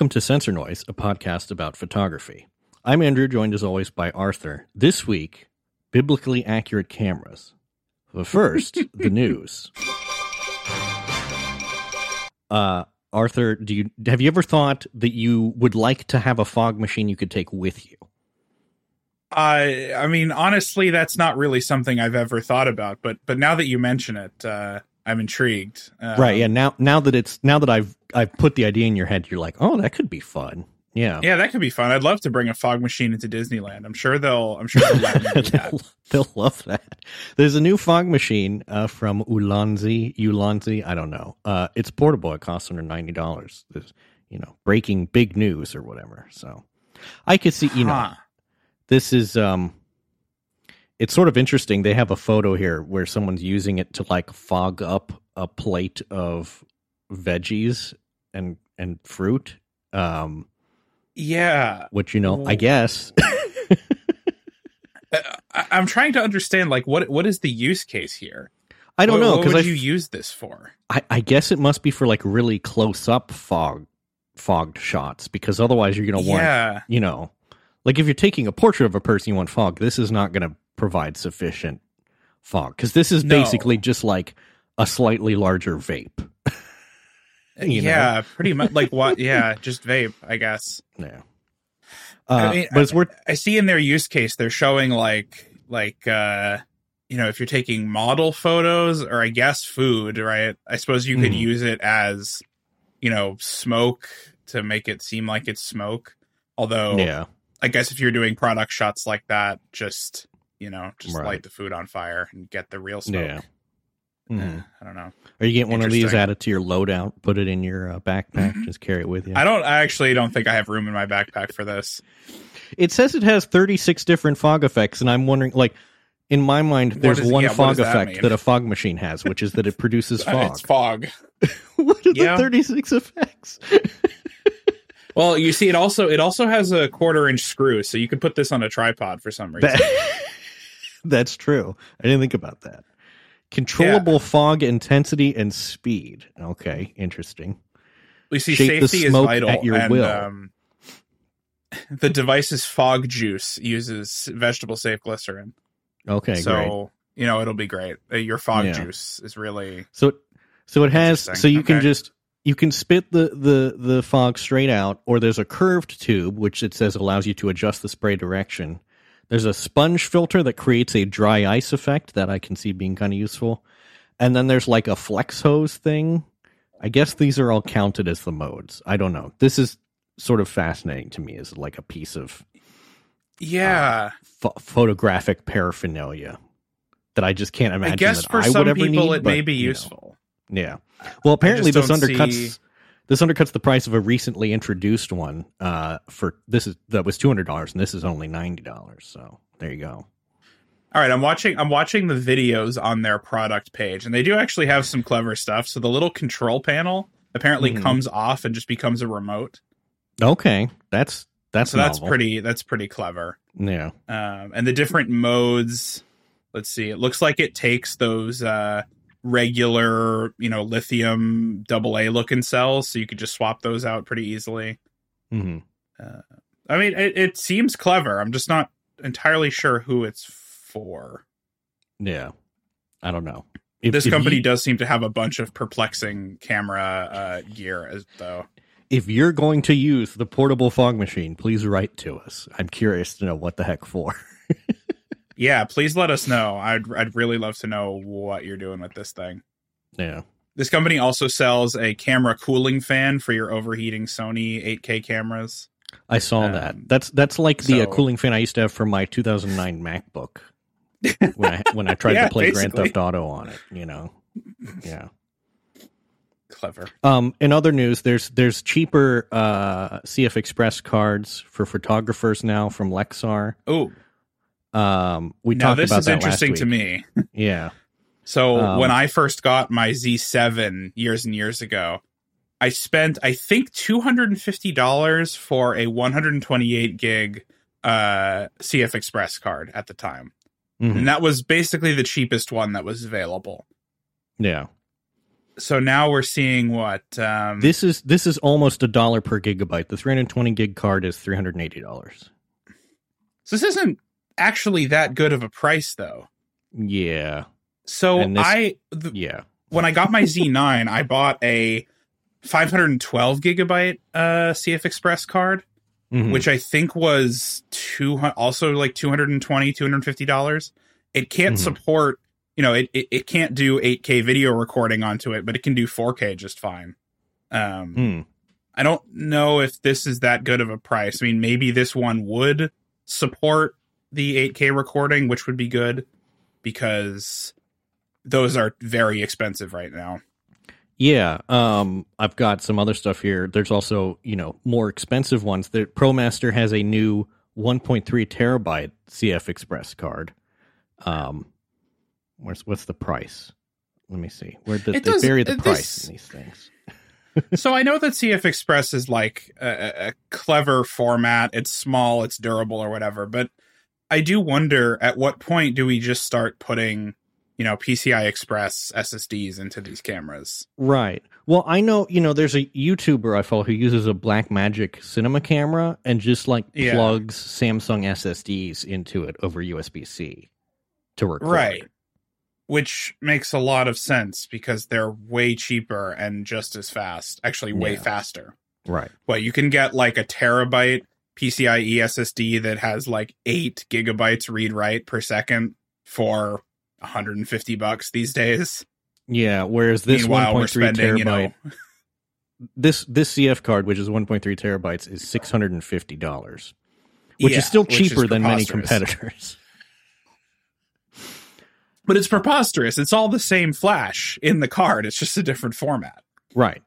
Welcome to Sensor Noise, a podcast about photography. I'm Andrew, joined as always by Arthur. This week, biblically accurate cameras. But first, the news. Uh, Arthur, do you have you ever thought that you would like to have a fog machine you could take with you? I I mean, honestly, that's not really something I've ever thought about. But but now that you mention it, uh, I'm intrigued. Um, right? Yeah. Now now that it's now that I've I've put the idea in your head, you're like, oh, that could be fun. Yeah. Yeah, that could be fun. I'd love to bring a fog machine into Disneyland. I'm sure they'll. I'm sure they'll let me do that. they'll, they'll love that. There's a new fog machine uh, from Ulanzi. Ulanzi, I don't know. Uh, it's portable. It costs under ninety dollars. There's, you know, breaking big news or whatever. So, I could see. You know, this is um, it's sort of interesting. They have a photo here where someone's using it to like fog up a plate of veggies and and fruit. Um, Yeah, which you know, I guess. I, I'm trying to understand. Like, what what is the use case here? I don't What- know What because you use this for? I, I guess it must be for like really close up fog fogged shots because otherwise you're gonna want Yeah, you know like if you're taking a portrait of a person you want fog this is not gonna provide sufficient fog because this is No. basically just like a slightly larger vape. Yeah, pretty much. Like what? Yeah, just vape, I guess. Yeah. I Uh, mean, but it's worth I see in their use case they're showing like like uh you know if you're taking model photos or I guess food, right? I suppose you could Mhm. use it as you know smoke to make it seem like it's smoke. Although yeah I guess if you're doing product shots like that, just you know just Right. light the food on fire and get the real smoke. Yeah. Eh, Mhm. I don't know. Or you get one of these, Interesting. add it to your loadout, put it in your uh, backpack, just carry it with you. I don't. I actually don't think I have room in my backpack for this. It says it has 36 different fog effects, and I'm wondering, like, in my mind, What there's does- one yeah, fog that effect mean? that a fog machine has, which is that it produces fog. It's fog. what are Yeah. the 36 effects? Well, you see, it also it also has a quarter inch screw, so you could put this on a tripod for some reason. That- That's true. I didn't think about that. Controllable fog intensity and speed. Okay, interesting. We see Shape the safety is vital, at your and will. Um, the device's fog juice uses vegetable safe glycerin, Okay, great. so you know it'll be great. Uh, Your fog Yeah. juice is really So, so it has. So you can just you can spit the the the fog straight out, or there's a curved tube which it says allows you to adjust the spray direction. There's a sponge filter that creates a dry ice effect that I can see being kind of useful, and then there's like a flex hose thing. I guess these are all counted as the modes. I don't know. This is sort of fascinating to me as like a piece of uh, yeah. pho- photographic paraphernalia that I just can't imagine. I guess that for I some people need, it may be you know. useful. Yeah. Well, apparently this undercuts see- this undercuts the price of a recently introduced one. Uh, for this is that was two hundred dollars, and this is only ninety dollars. So there you go. All right, I'm watching. I'm watching the videos on their product page, and they do actually have some clever stuff. So the little control panel apparently Mhm. comes off and just becomes a remote. Okay, that's that's so that's pretty. That's pretty clever. Yeah. um, and the different modes. Let's see. It looks like it takes those uh, regular, you know, lithium double A looking cells, so you could just swap those out pretty easily. hmm I mean, it, it seems clever. I'm just not entirely sure who it's for. Yeah. I don't know. If, this if company you- does seem to have a bunch of perplexing camera uh, gear, as though. if you're going to use the portable fog machine, please write to us. I'm curious to know what the heck for. Yeah, please let us know. I'd I'd really love to know what you're doing with this thing. yeah. This company also sells a camera cooling fan for your overheating Sony 8K cameras. I saw Um, that. That's that's like the uh, cooling fan I used to have for my 2009 MacBook when I when I tried Yeah, to play Grand. Theft Auto on it. You know. Yeah. Clever. Um, in other news, there's there's cheaper uh, CF Express cards for photographers now from Lexar. Oh, Um, we now talked this about is interesting to me. Yeah. So Um, when I first got my Z7 years and years ago, I spent I think two hundred and fifty dollars for a one hundred and twenty eight gig uh, CF Express card at the time, Mhm. and that was basically the cheapest one that was available. Yeah. so now we're seeing what um, This is this is almost a dollar per gigabyte. The 320 gig card is $380. So this isn't actually that good of a price, though. Yeah. So this- I, the, Yeah. when I got my Z9, I bought a 512 gigabyte uh, CF Express card, Mhm. which I think was two also like 220 250 dollars. It can't Mhm. support, you know, it, it it can't do 8K video recording onto it, but it can do 4K just fine. Um, Hmm. I don't know if this is that good of a price. I mean, maybe this one would support the 8K recording, which would be good because those are very expensive right now. Yeah, um, I've got some other stuff here. There's also, you know, more expensive ones. The ProMaster has a new 1.3 terabyte CF Express card. Um, where's what's the price? Let me see. Where did It they does- bury the it- price this- in these things? so I know that CF Express is like a, a clever format. It's small, it's durable, or whatever. But I do wonder at what point do we just start putting, you know, PCI Express SSDs into these cameras? Right. Well, I know, you know, there's a YouTuber I follow who uses a Blackmagic cinema camera and just like Yeah. plugs Samsung SSDs into it over USB C to record. Right. Which makes a lot of sense because they're way cheaper and just as fast. Actually, way Yeah. faster. Right. But you can get like a terabyte PCIe SSD that has like eight gigabytes read write per second for 150 bucks these days. Yeah. Whereas this Meanwhile, 1.3 spending, you terabyte, know, this this CF card, which is 1.3 terabytes, is six hundred and fifty dollars, which Yeah, is still which is cheaper than many competitors. but it's preposterous. It's all the same flash in the card. It's just a different format. Right.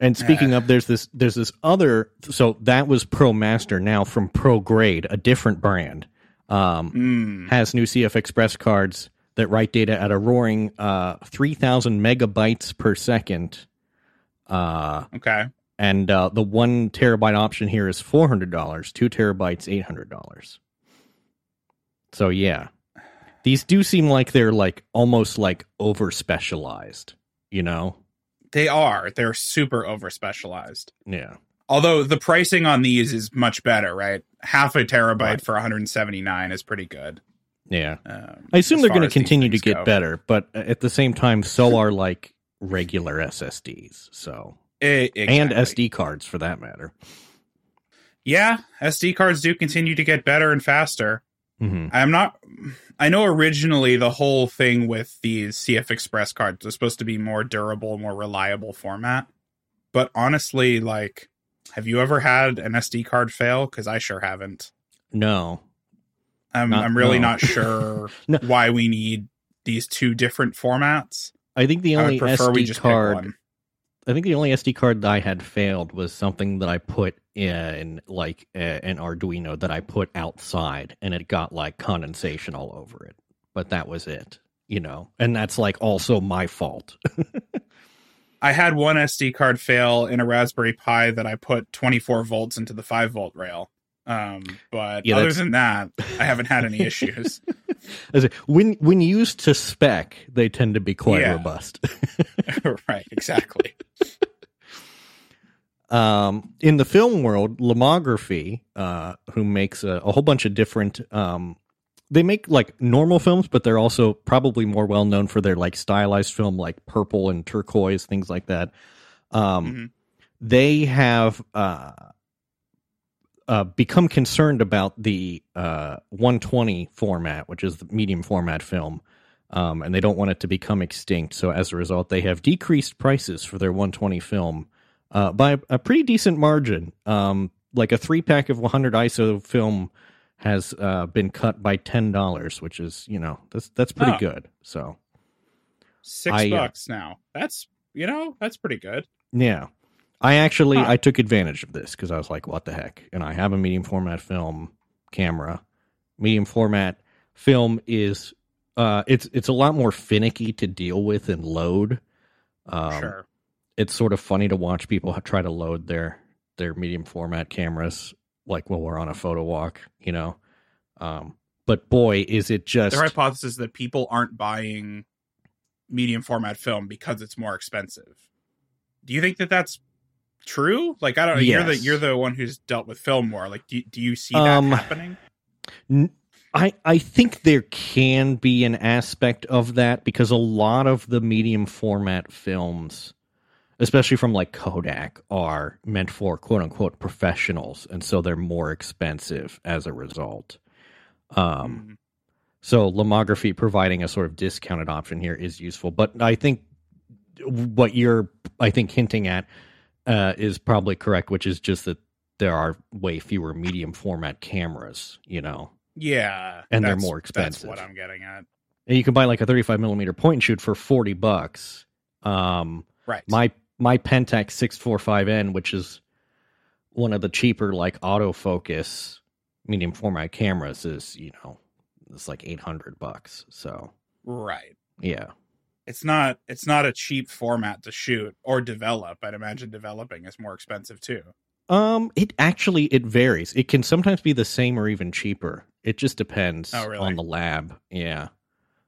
And speaking of, there's this there's this other. So that was Pro Master. Now from Pro Grade, a different brand, um, Mm. has new CF Express cards that write data at a roaring uh, three thousand megabytes per second. Uh, Okay. and uh, the one terabyte option here is four hundred dollars. Two terabytes, eight hundred dollars. So yeah, these do seem like they're like almost like over specialized. You know? They are. They're super over specialized. Yeah. Although the pricing on these is much better, right? Half a terabyte Right. for 179 is pretty good. Yeah. Um, I assume they're going to continue to get go. better, but at the same time, so are like regular SSDs. So E- and. SD cards for that matter. Yeah, SD cards do continue to get better and faster. Hmm I'm not. I know originally the whole thing with these CF Express cards was supposed to be more durable, more reliable format. But honestly, like, have you ever had an SD card fail? Because I sure haven't. No. I'm, Not- I'm really no. not sure No. why we need these two different formats. I think the only would prefer we SD card. I think the only SD card that I had failed was something that I put in like uh, an Arduino that I put outside, and it got like condensation all over it. But that was it, you know. And that's like also my fault. I had one SD card fail in a Raspberry Pi that I put 24 volts into the 5 volt rail. Um, but Yeah, other than that, I haven't had any issues. As when when used to spec, they tend to be quite Yeah. robust. right, exactly. Um, in the film world, Lomography, uh, who makes a, a whole bunch of different, um, they make like normal films, but they're also probably more well known for their like stylized film, like purple and turquoise, things like that. Um, Mhm. They have uh, uh, become concerned about the uh, 120 format, which is the medium format film. Um, and they don't want it to become extinct. So as a result, they have decreased prices for their 120 film uh, by a pretty decent margin. Um, like a three pack of 100 ISO film has uh, been cut by ten dollars, which is you know that's that's pretty Oh. good. So Six I, uh, bucks now. That's, you know, that's pretty good. yeah, I actually Huh. I took advantage of this because I was like, what the heck? And I have a medium format film camera. Medium format film is uh, it's it's a lot more finicky to deal with and load. Um, sure. It's sort of funny to watch people try to load their their medium format cameras like when we're on a photo walk, you know. Um, but boy, is it just Their hypothesis is that people aren't buying medium format film because it's more expensive. Do you think that that's true? Like I don't know. You're the you're the one who's dealt with film more. Like do do you see that Um, happening? I I think there can be an aspect of that because a lot of the medium format films, especially from like Kodak, are meant for quote unquote professionals, and so they're more expensive as a result. Um, Mm. so lomography providing a sort of discounted option here is useful, but I think what you're I think hinting at uh, is probably correct, which is just that there are way fewer medium format cameras, you know. Yeah, And they're more expensive. That's what I'm getting at. And you can buy like a 35 millimeter point and shoot for 40 bucks. Um, Right. my my Pentax 645N, which is one of the cheaper like autofocus medium format cameras, is you know it's like 800 bucks. So right. yeah, It's not it's not a cheap format to shoot or develop. I'd imagine developing is more expensive too. um, it actually it varies. It can sometimes be the same or even cheaper. It just depends Oh, really? on the lab. Yeah.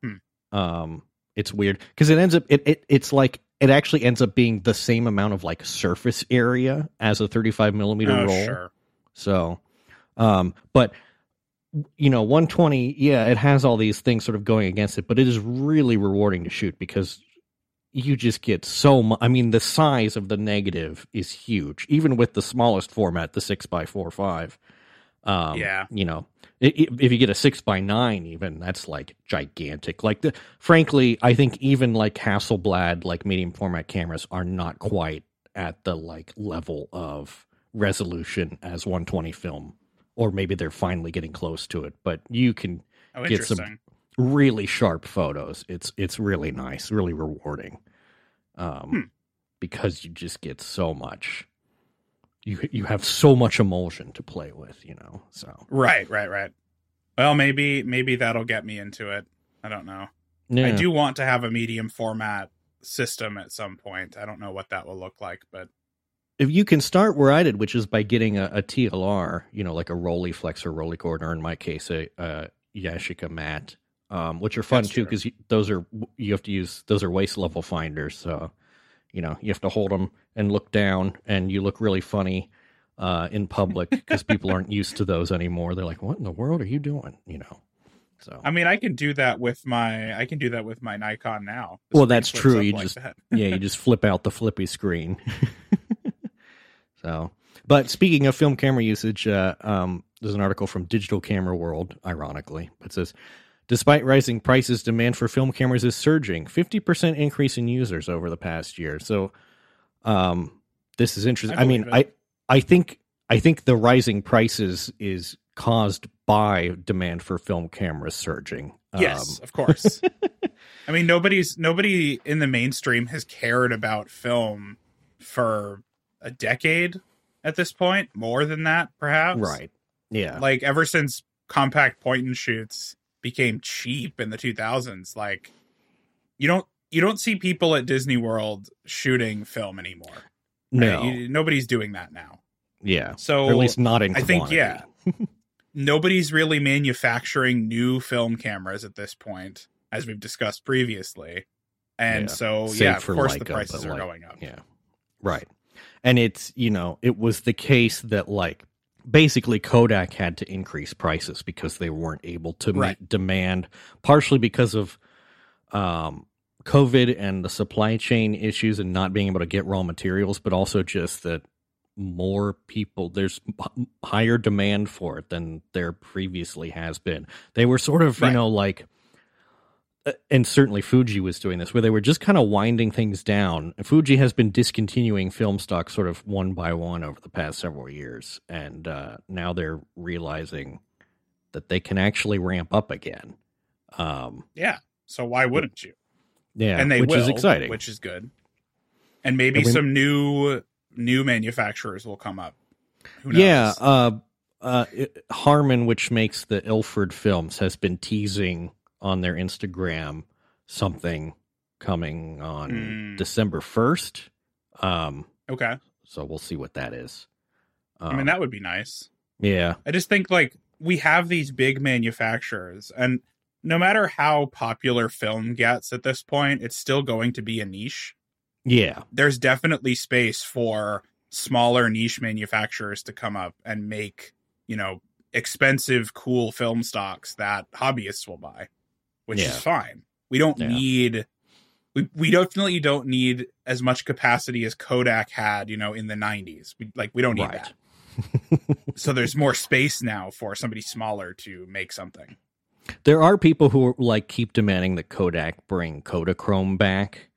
Hmm. Um, it's weird because it ends up it, it it's like it actually ends up being the same amount of like surface area as a 35 millimeter Oh, roll. sure. So, um, but you know, 120, yeah, it has all these things sort of going against it, but it is really rewarding to shoot because you just get so much. I mean, the size of the negative is huge, even with the smallest format, the six by four five. Um, Yeah. you know, if you get a six by nine, even that's like gigantic. Like the, frankly, I think even like Hasselblad, like medium format cameras, are not quite at the like level of resolution as 120 film, or maybe they're finally getting close to it. But you can Oh, Get some- really sharp photos. It's it's really nice, really rewarding, um, Hmm. because you just get so much. You you have so much emulsion to play with, you know. So Right, right, right. Well, maybe maybe that'll get me into it. I don't know. yeah. I do want to have a medium format system at some point. I don't know what that will look like, but if you can start where I did, which is by getting a, a TLR, you know, like a Rolleiflex or Rolleicord, or in my case, a, a Yashica mat, um, which are fun That's too because those are you have to use those are waist level finders, so you know you have to hold them and look down, and you look really funny uh, in public because people aren't used to those anymore. They're like, "What in the world are you doing?" You know. So I mean, I can do that with my I can do that with my Nikon now. Well, that's true. You like just- that. yeah, you just flip out the flippy screen. so, but speaking of film camera usage, uh, um, there's an article from Digital Camera World, ironically, it says, despite rising prices, demand for film cameras is surging. 50% increase in users over the past year. So, um, this is interesting. I I, mean, believe I, I think, I think the rising prices is caused by demand for film cameras surging. Yes, Um, of course. I mean, nobody's nobody in the mainstream has cared about film for a decade at this point, more than that, perhaps. right. Yeah. Like ever since compact point and shoots became cheap in the 2000s, like you don't you don't see people at Disney World shooting film anymore. right? no. You- nobody's doing that now. yeah. So or at least not in I think, yeah. nobody's really manufacturing new film cameras at this point, as we've discussed previously. And Yeah. so, Save yeah, of course, Leica, the prices are like- going up. yeah right and it's you know it was the case that like basically kodak had to increase prices because they weren't able to meet Right. demand partially because of um covid and the supply chain issues and not being able to get raw materials but also just that more people there's higher demand for it than there previously has been they were sort of you know like and certainly Fuji was doing this, where they were just kind of winding things down. Fuji has been discontinuing film stock sort of one by one over the past several years, and uh, now they're realizing that they can actually ramp up again. Um, Yeah. So why wouldn't you? yeah, and they which will, is exciting. which is good. And maybe And we- some new new manufacturers will come up. Who knows? yeah, uh, uh, Harman, which makes the Ilford films, has been teasing on their Instagram something coming on Mm. December first. Um, okay. so we'll see what that is. I mean, Um, that would be nice. yeah, I just think like we have these big manufacturers, and no matter how popular film gets at this point, it's still going to be a niche. Yeah. There's definitely space for smaller niche manufacturers to come up and make, you know, expensive, cool film stocks that hobbyists will buy, which Yeah. is fine. We don't Yeah. need we we definitely don't need as much capacity as Kodak had, you know, in the 90s. We like we don't need Right. that. So there's more space now for somebody smaller to make something. There are people who like keep demanding that Kodak bring Kodachrome back,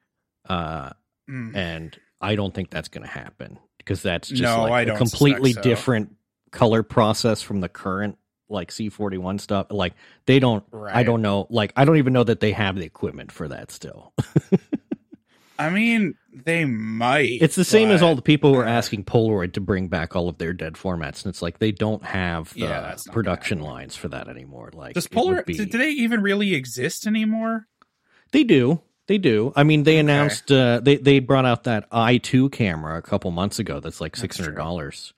uh, Mm. and I don't think that's going to happen because that's just No, like I a completely so. different color process from the current like C41 stuff. Like they don't. I don't know. Like I don't even know that they have the equipment for that still. I mean, they might. It's the same as all the people who are asking Polaroid to bring back all of their dead formats, and it's like they don't have the Yeah, production lines for that anymore. Like, Does it would Polar be- do they even really exist anymore? They do. They do. I mean, they Okay. announced uh, they they brought out that i two camera a couple months ago. That's like six hundred dollars,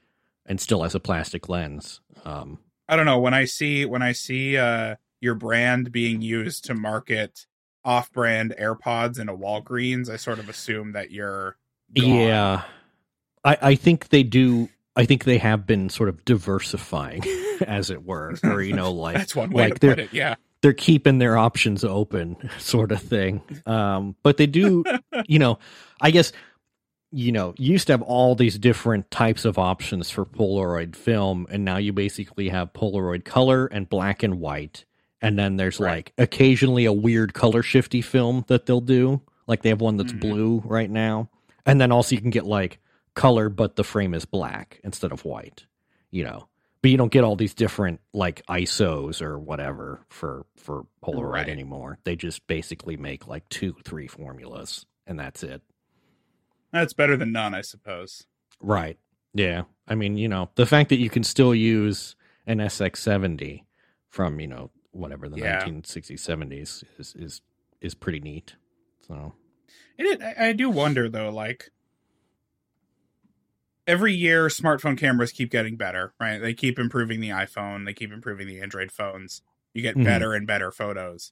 and still has a plastic lens. Um, I don't know. When I see when I see uh your brand being used to market off-brand AirPods in a Walgreens, I sort of assume that you're gone. yeah, I I think they do. I think they have been sort of diversifying, as it were, or you know, like That's one way like to put it. Yeah. they're keeping their options open sort of thing um but they do you know i guess you know you used to have all these different types of options for polaroid film and now you basically have polaroid color and black and white and then there's Right. like occasionally a weird color shifty film that they'll do like they have one that's Mhm. blue right now and then also you can get like color but the frame is black instead of white you know but you don't get all these different like isos or whatever for for polaroid Right. anymore they just basically make like two three formulas and that's it That's better than none, I suppose. right yeah i mean you know the fact that you can still use an sx70 from you know whatever the Yeah. 1960s 70s is is is pretty neat so It, I, do wonder though, like every year smartphone cameras keep getting better, right? They keep improving the iPhone, they keep improving the Android phones. You get Mhm. better and better photos.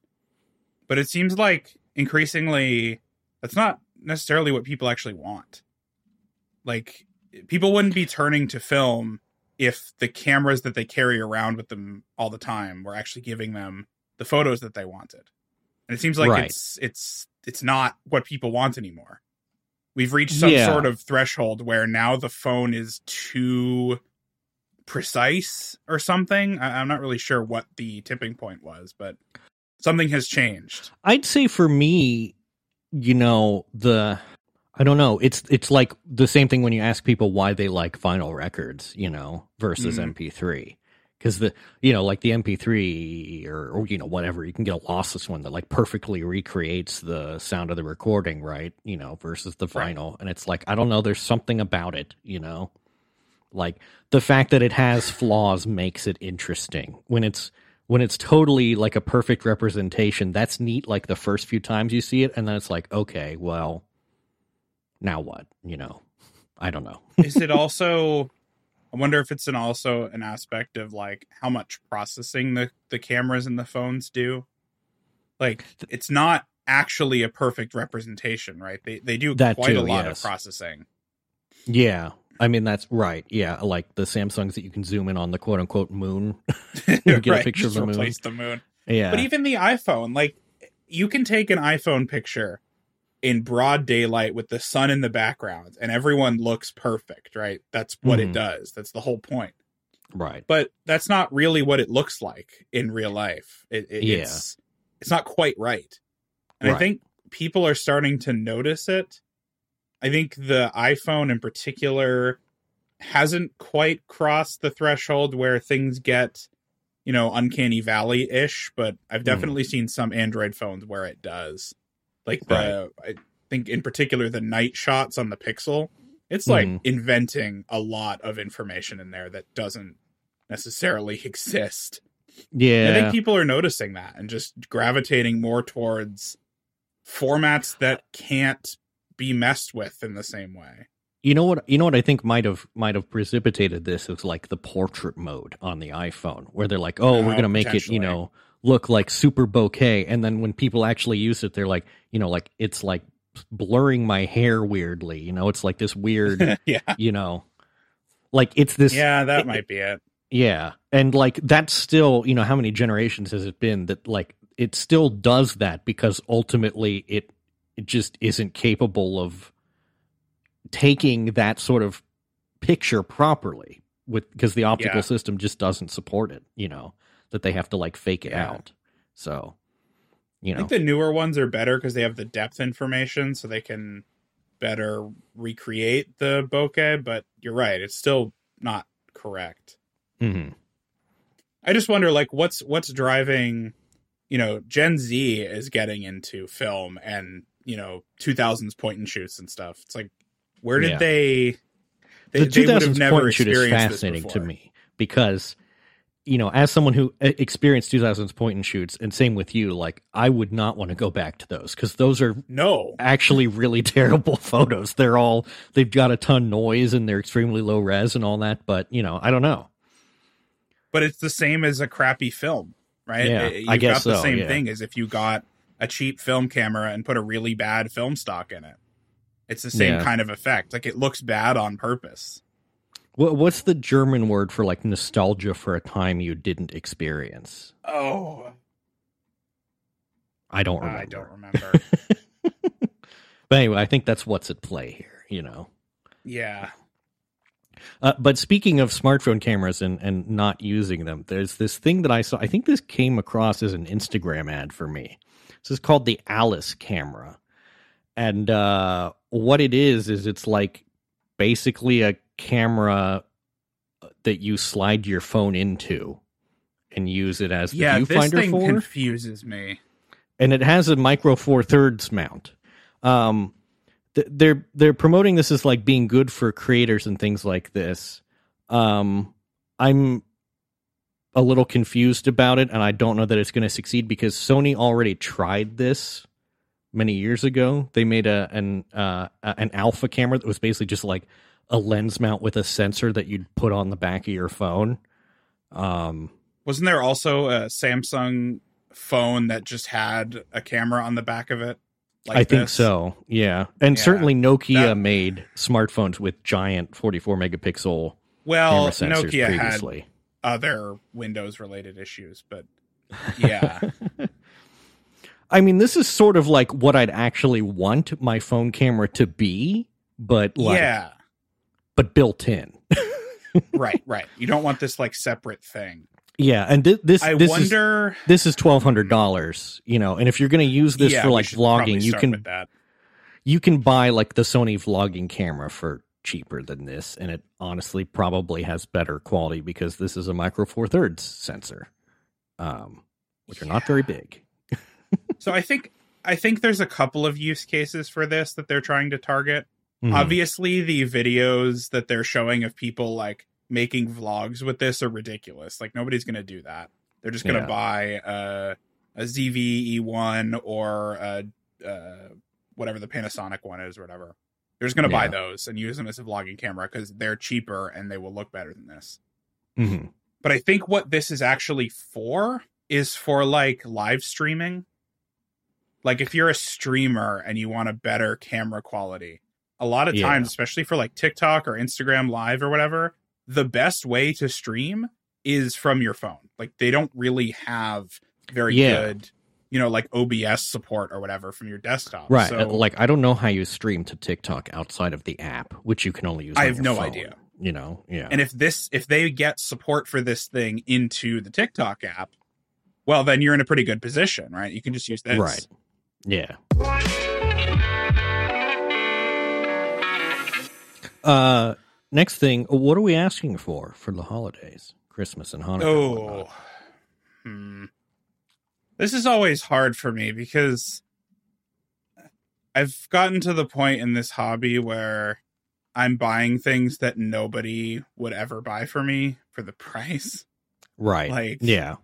But it seems like increasingly that's not necessarily what people actually want. Like people wouldn't be turning to film if the cameras that they carry around with them all the time were actually giving them the photos that they wanted. And it seems like Right. it's it's it's not what people want anymore. We've reached some Yeah. sort of threshold where now the phone is too precise or something. I, I'm not really sure what the tipping point was, but something has changed. I'd say for me, you know, the I don't know. It's it's like the same thing when you ask people why they like vinyl records, you know, versus Mhm. MP3. Because the you know, like the MP3 or, or you know whatever, you can get a lossless one that like perfectly recreates the sound of the recording, right? You know, versus the Right. vinyl, and it's like I don't know. There's something about it, you know, like the fact that it has flaws makes it interesting. When it's when it's totally like a perfect representation, that's neat like the first few times you see it, and then it's like, okay, well, now what? You know, I don't know. Is it also I wonder if it's an also an aspect of like how much processing the the cameras and the phones do. Like it's not actually a perfect representation, right? They they do That quite too, a lot yes. of processing. Yeah. I mean that's right. Yeah, like the Samsungs that you can zoom in on the quote unquote moon. You get a Right, picture of the moon. the moon. Yeah. But even the iPhone, like you can take an iPhone picture in broad daylight with the sun in the background and everyone looks perfect, right? That's what it Mhm. does. That's the whole point. right. But that's not really what it looks like in real life. It, it- Yeah. it's it's not quite right. And I think people are starting to notice it. I think the iPhone in particular hasn't quite crossed the threshold where things get, you know, uncanny valley ish, but I've Mhm. definitely seen some Android phones where it does. Like the, I think in particular the night shots on the Pixel, it's like Mhm. inventing a lot of information in there that doesn't necessarily exist. Yeah. I think people are noticing that and just gravitating more towards formats that can't be messed with in the same way. You know what? You know what I think might have might have precipitated this is like the portrait mode on the iPhone, where they're like, "Oh, we're Oh, gonna make it, you know, look like super bokeh and then when people actually use it they're like you know like it's like blurring my hair weirdly you know it's like this weird yeah. you know like it's this Yeah, that it- might be it. yeah and like that's still you know how many generations has it been that like it still does that because ultimately it just isn't capable of taking that sort of picture properly with because the optical Yeah. system just doesn't support it you know that they have to like fake it Yeah. out so you I know think the newer ones are better because they have the depth information, so they can better recreate the bokeh. But you're right; it's still not correct. Mhm. I just wonder, like, what's what's driving? You know, Gen Z is getting into film and you know, 2000s point and shoots and stuff. It's like, where did Yeah. they? They, the they would have 2000s never point and shoot is fascinating to me because you know as someone who uh, experienced 2000s point and shoots and same with you like i would not want to go back to those because those are No, actually really terrible photos they're all they've got a ton noise and they're extremely low res and all that but you know i don't know but it's the same as a crappy film, right? Yeah, I you've guess got the so, same yeah. thing as if you got a cheap film camera and put a really bad film stock in it. It's the same Yeah. kind of effect. Like it looks bad on purpose. what, what's the german word for like nostalgia for a time you didn't experience Oh, i don't remember I don't remember. but anyway i think that's what's at play here you know yeah. Uh, but speaking of smartphone cameras and, and not using them, there's this thing that I saw. I think this came across as an Instagram ad for me. This is called the Alice camera. And uh, what it is, is it's like basically a camera that you slide your phone into and use it as the Yeah, this viewfinder thing for confuses me. and it has a micro four thirds mount. Um, th- they're they're promoting this as like being good for creators and things like this. Um, I'm a little confused about it, and I don't know that it's going to succeed because Sony already tried this many years ago. They made a an uh, an alpha camera that was basically just like a lens mount with a sensor that you'd put on the back of your phone. Um, Wasn't there also a Samsung phone that just had a camera on the back of it? Like I think so. Yeah, and Yeah. certainly Nokia That- made smartphones with giant 44 megapixel Well, Nokia had previously. Other Windows related issues, but yeah. I mean, this is sort of like what I'd actually want my phone camera to be, but like, yeah. but built in. right, right. You don't want this like separate thing. Yeah, and thi- this I this is wonder this is twelve hundred dollars. You know, and if you're going to use this yeah, for like vlogging, you can that. you can buy like the Sony vlogging camera for cheaper than this, and it honestly probably has better quality because this is a micro four thirds sensor, um, which are not very big. So I think I think there's a couple of use cases for this that they're trying to target. Mhm. Obviously, the videos that they're showing of people like making vlogs with this are ridiculous. Like nobody's going to do that. They're just going to Yeah. buy a a ZV-E1 or a, uh, whatever the Panasonic one is or whatever. They're just going to buy those and use them as a vlogging camera because they're cheaper and they will look better than this. Mhm. But I think what this is actually for is for like live streaming. Like if you're a streamer and you want a better camera quality, a lot of Yeah. times, especially for like TikTok or Instagram live or whatever, the best way to stream is from your phone. Like they don't really have very Yeah. good, you know, like OBS support or whatever from your desktop. Right. So like I don't know how you stream to TikTok outside of the app, which you can only use. I have no phone, idea. You know. Yeah. And if this if they get support for this thing into the TikTok app, well then you're in a pretty good position, right? You can just use this. Right. Yeah. Uh, next thing, what are we asking for for the holidays, Christmas and Hanukkah? Oh. Hmm. This is always hard for me because I've gotten to the point in this hobby where I'm buying things that nobody would ever buy for me for the price. right. like- yeah.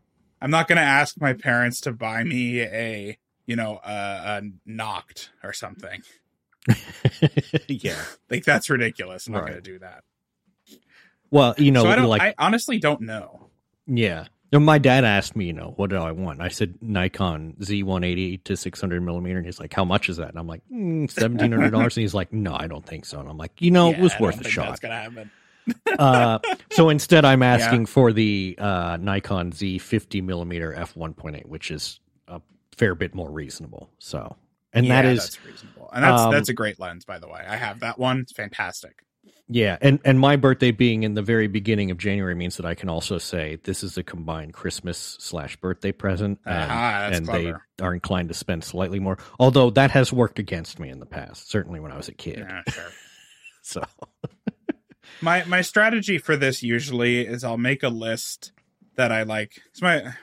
I'm not going to ask my parents to buy me a, you know, a, a Noct or something. yeah. Like that's ridiculous. I'm not Right. going to do that. Well, you know, so I like I honestly don't know. yeah. You know, my dad asked me, you know, what do I want? I said Nikon Z180 to 600 millimeter, and he's like, "How much is that?" And I'm like, mm, seventeen hundred dollars. and he's like, "No, I don't think so." And I'm like, you know, Yeah, it was worth a shot. That's gonna happen. uh, so instead, I'm asking for the uh, Nikon Z50 millimeter f1.8, which is a fair bit more reasonable. So, and Yeah, is that's reasonable, and that's um, that's a great lens, by the way. I have that one; it's fantastic. Yeah, and and my birthday being in the very beginning of January means that I can also say this is a combined Christmas slash birthday present, and, Aha, that's and clever. they are inclined to spend slightly more. Although that has worked against me in the past, certainly when I was a kid. Yeah, sure. So my my strategy for this usually is I'll make a list that I like. It's my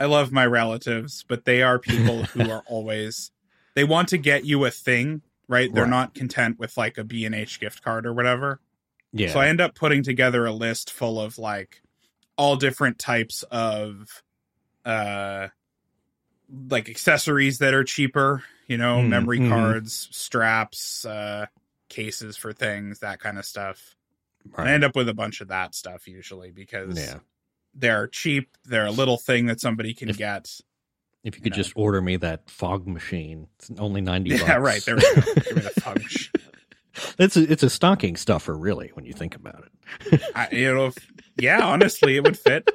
I love my relatives, but they are people who are always they want to get you a thing, right? They're Right. not content with like a B&H gift card or whatever. yeah, So I end up putting together a list full of like all different types of uh like accessories that are cheaper, you know, Mm, memory mhm. cards, straps, uh cases for things, that kind of stuff. And I end up with a bunch of that stuff usually because yeah. they're cheap, they're a little thing that somebody can If- get. If you could know. just order me that fog machine, it's only ninety. Bucks. Yeah, right. There we go. Give me the fog machine. It's a, it's a stocking stuffer, really, when you think about it. I, you know, if- yeah, honestly, it would fit.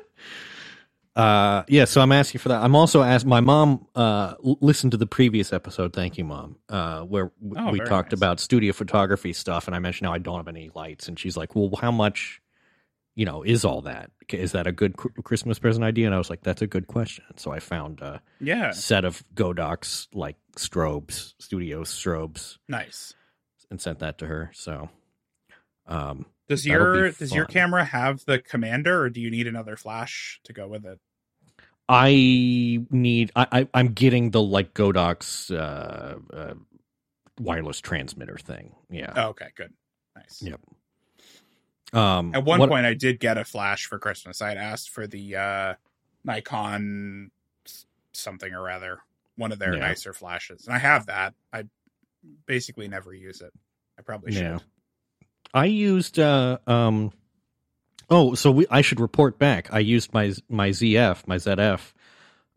Uh, yeah, so I'm asking for that. I'm also asked. My mom uh, listened to the previous episode. Thank you, mom. Uh, where w- Oh, we talked nice. about studio photography stuff, and I mentioned how I don't have any lights, and she's like, "Well, how much, you know, is all that? Is that a good Christmas present idea?" And I was like, "That's a good question." So I found a Yeah, set of Godox like strobes, studio strobes, nice. and sent that to her. So, um, Does your does your camera have the commander, or do you need another flash to go with it? I need. I, I I'm getting the like Godox uh, uh, wireless transmitter thing. Yeah. Oh, okay, good, nice. Yep. Um. At one what- point, I did get a flash for Christmas. I had asked for the uh, Nikon something or other, one of their Yeah. nicer flashes, and I have that. I basically never use it. I probably should. Yeah. I used. Uh, um. Oh, so we, I should report back. I used my my ZF, my ZF,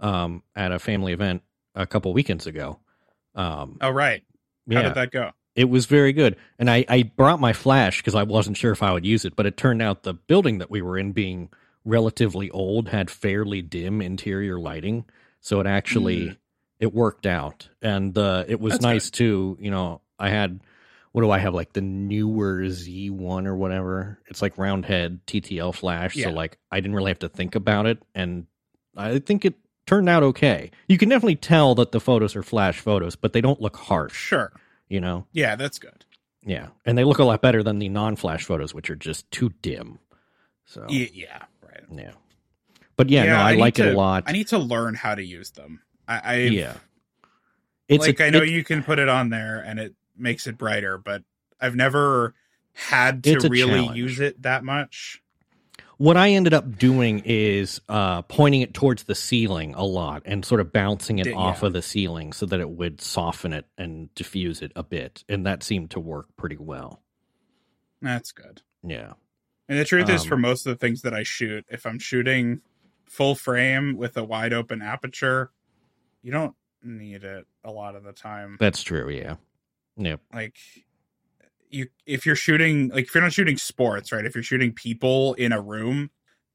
um, at a family event a couple weekends ago. Um. Oh, right. How yeah. did that go? It was very good. And I, I brought my flash because I wasn't sure if I would use it, but it turned out the building that we were in being relatively old had fairly dim interior lighting. So it actually Mm. it worked out. And uh, it was That's nice too. You know, I had what do I have like the newer Z one or whatever. It's like round head TTL flash. Yeah. So like I didn't really have to think about it. And I think it turned out okay. You can definitely tell that the photos are flash photos, but they don't look harsh, Sure. You know? Yeah, that's good. Yeah, and they look a lot better than the non-flash photos, which are just too dim. So Yeah, yeah, right. yeah, but yeah, no, I, need like it a lot. I need to learn how to use them. I, I yeah, it's like a, I know you can put it on there and it makes it brighter, but I've never had to really challenge. use it that much. What I ended up doing is uh, pointing it towards the ceiling a lot and sort of bouncing it Yeah. off of the ceiling so that it would soften it and diffuse it a bit, and that seemed to work pretty well. That's good. Yeah, And the truth is, Um, for most of the things that I shoot, if I'm shooting full frame with a wide open aperture, you don't need it a lot of the time. that's true. Yeah, yep, Like you, if you're shooting, like if you're not shooting sports, right? If you're shooting people in a room,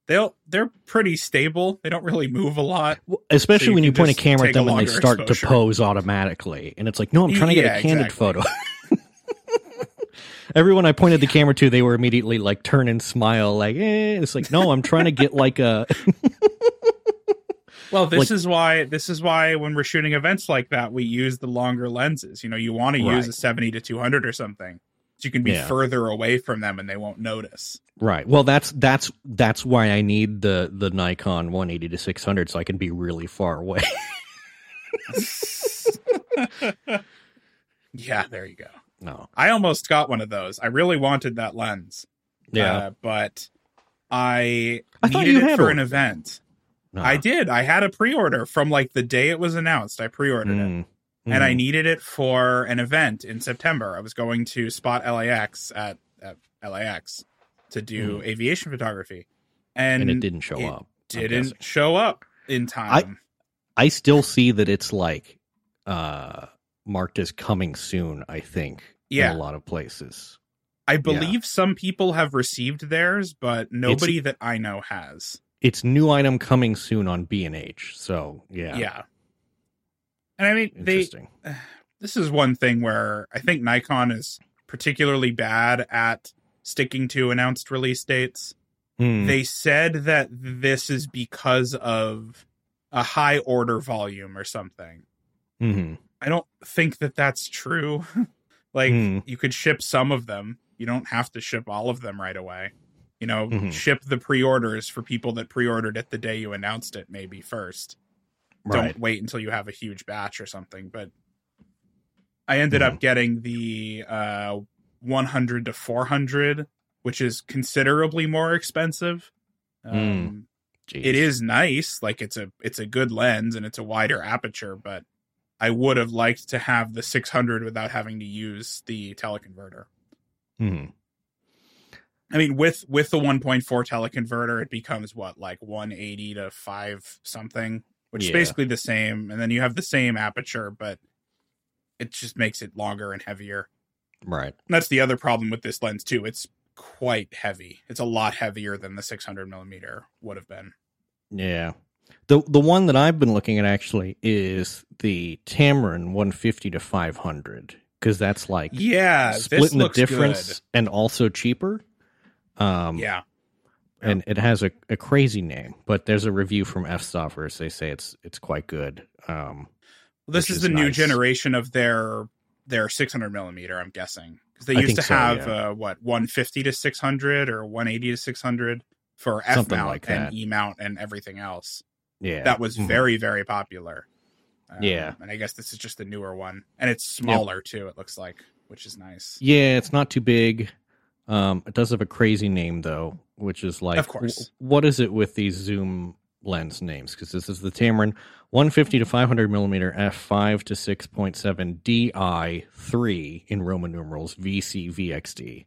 they'll they're pretty stable. They don't really move a lot. Especially So you when you point a camera at them and they start exposure. to pose automatically, and it's like, no, I'm trying to get Yeah, a candid exactly. photo. Everyone I pointed the camera to, they were immediately like turn and smile, like, eh. It's like, no, I'm trying to get like a. Well, this Like- is why this is why when we're shooting events like that, we use the longer lenses. You know, you want to use a 70 to 200 or something. So you can be Yeah. further away from them and they won't notice. right. Well, that's that's that's why I need the the Nikon 180 to 600, so I can be really far away. yeah, there you go. no. I almost got one of those. I really wanted that lens. Yeah. Uh, but I, I thought needed it for one. an event. no. I did. I had a pre-order from like the day it was announced. I pre-ordered it. Mm, and I mm. needed it for an event in September. I was going to Spot LAX at, at LAX to do aviation photography, and, Mm. and it didn't show it- up. didn't show up in time. I still see that it's like uh marked as coming soon, I think. Yeah. In a lot of places. I believe some people have received theirs, but nobody that I know has. It's new item coming soon on B and H. So yeah. Yeah. And I mean, they Interesting. this is one thing where I think Nikon is particularly bad at sticking to announced release dates. Hmm. They said that this is because of a high order volume or something. Mhm. I don't think that that's true. like Hmm. you could ship some of them. You don't have to ship all of them right away. You know, Mhm. ship the pre-orders for people that pre-ordered it the day you announced it maybe first. Right. Don't wait until you have a huge batch or something, but I ended Mm-hmm. up getting the uh 100 to 400, which is considerably more expensive. Um Mm. It is nice like it's a it's a good lens and it's a wider aperture but i would have liked to have the 600 without having to use the teleconverter Mhm. i mean with with the 1.4 teleconverter it becomes what like 180 to 5 something which is basically the same and then you have the same aperture but it just makes it longer and heavier Right. and that's the other problem with this lens too it's quite heavy it's a lot heavier than the 600 millimeter would have been Yeah. The the one that I've been looking at actually is the Tamron 150 to 500 because that's like yeah splitting the difference good. and also cheaper. Um, yeah and it has a, a crazy name, but there's a review from Fstoppers. They say it's it's quite good. Um, Well, this is is the new generation of their their 600 millimeter. I'm guessing because they I used to so, have yeah. uh, what 150 to 600 or 180 to 600 for F Something mount like and. E mount and everything else. yeah, That was Mhm. very very popular. Um, Yeah. and I guess this is just the newer one, and it's smaller too. It looks like, which is nice. Yeah, it's not too big. Um, it does have a crazy name though, which is like, Of course. w- what is it with these zoom lens names? Because this is the Tamron 150 to 500 millimeter f5 to 6.7 di3 in Roman numerals VC VXD,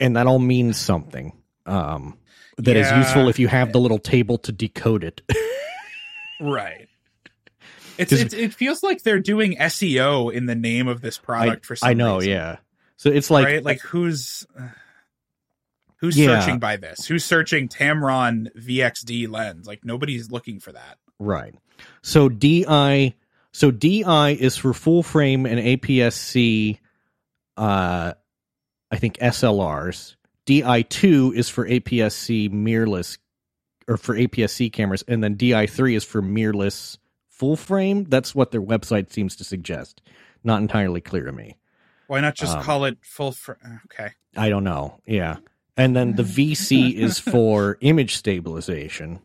and that all means something. Um, that is Yeah. useful if you have the little table to decode it. Right. It's, it's it feels like they're doing SEO in the name of this product for some I know, reason. yeah. So it's like, right? Like who's who's Yeah. searching by this? Who's searching Tamron VXD lens? Like nobody's looking for that. Right. So DI so DI is for full frame and APS-C uh I think SLRs. DI2 is for APS-C mirrorless or for APS-C cameras and then DI3 is for mirrorless full frame. That's what their website seems to suggest. Not entirely clear to me. Why not just Um, call it full? Fr- okay, I don't know. Yeah. And then the VC is for image stabilization.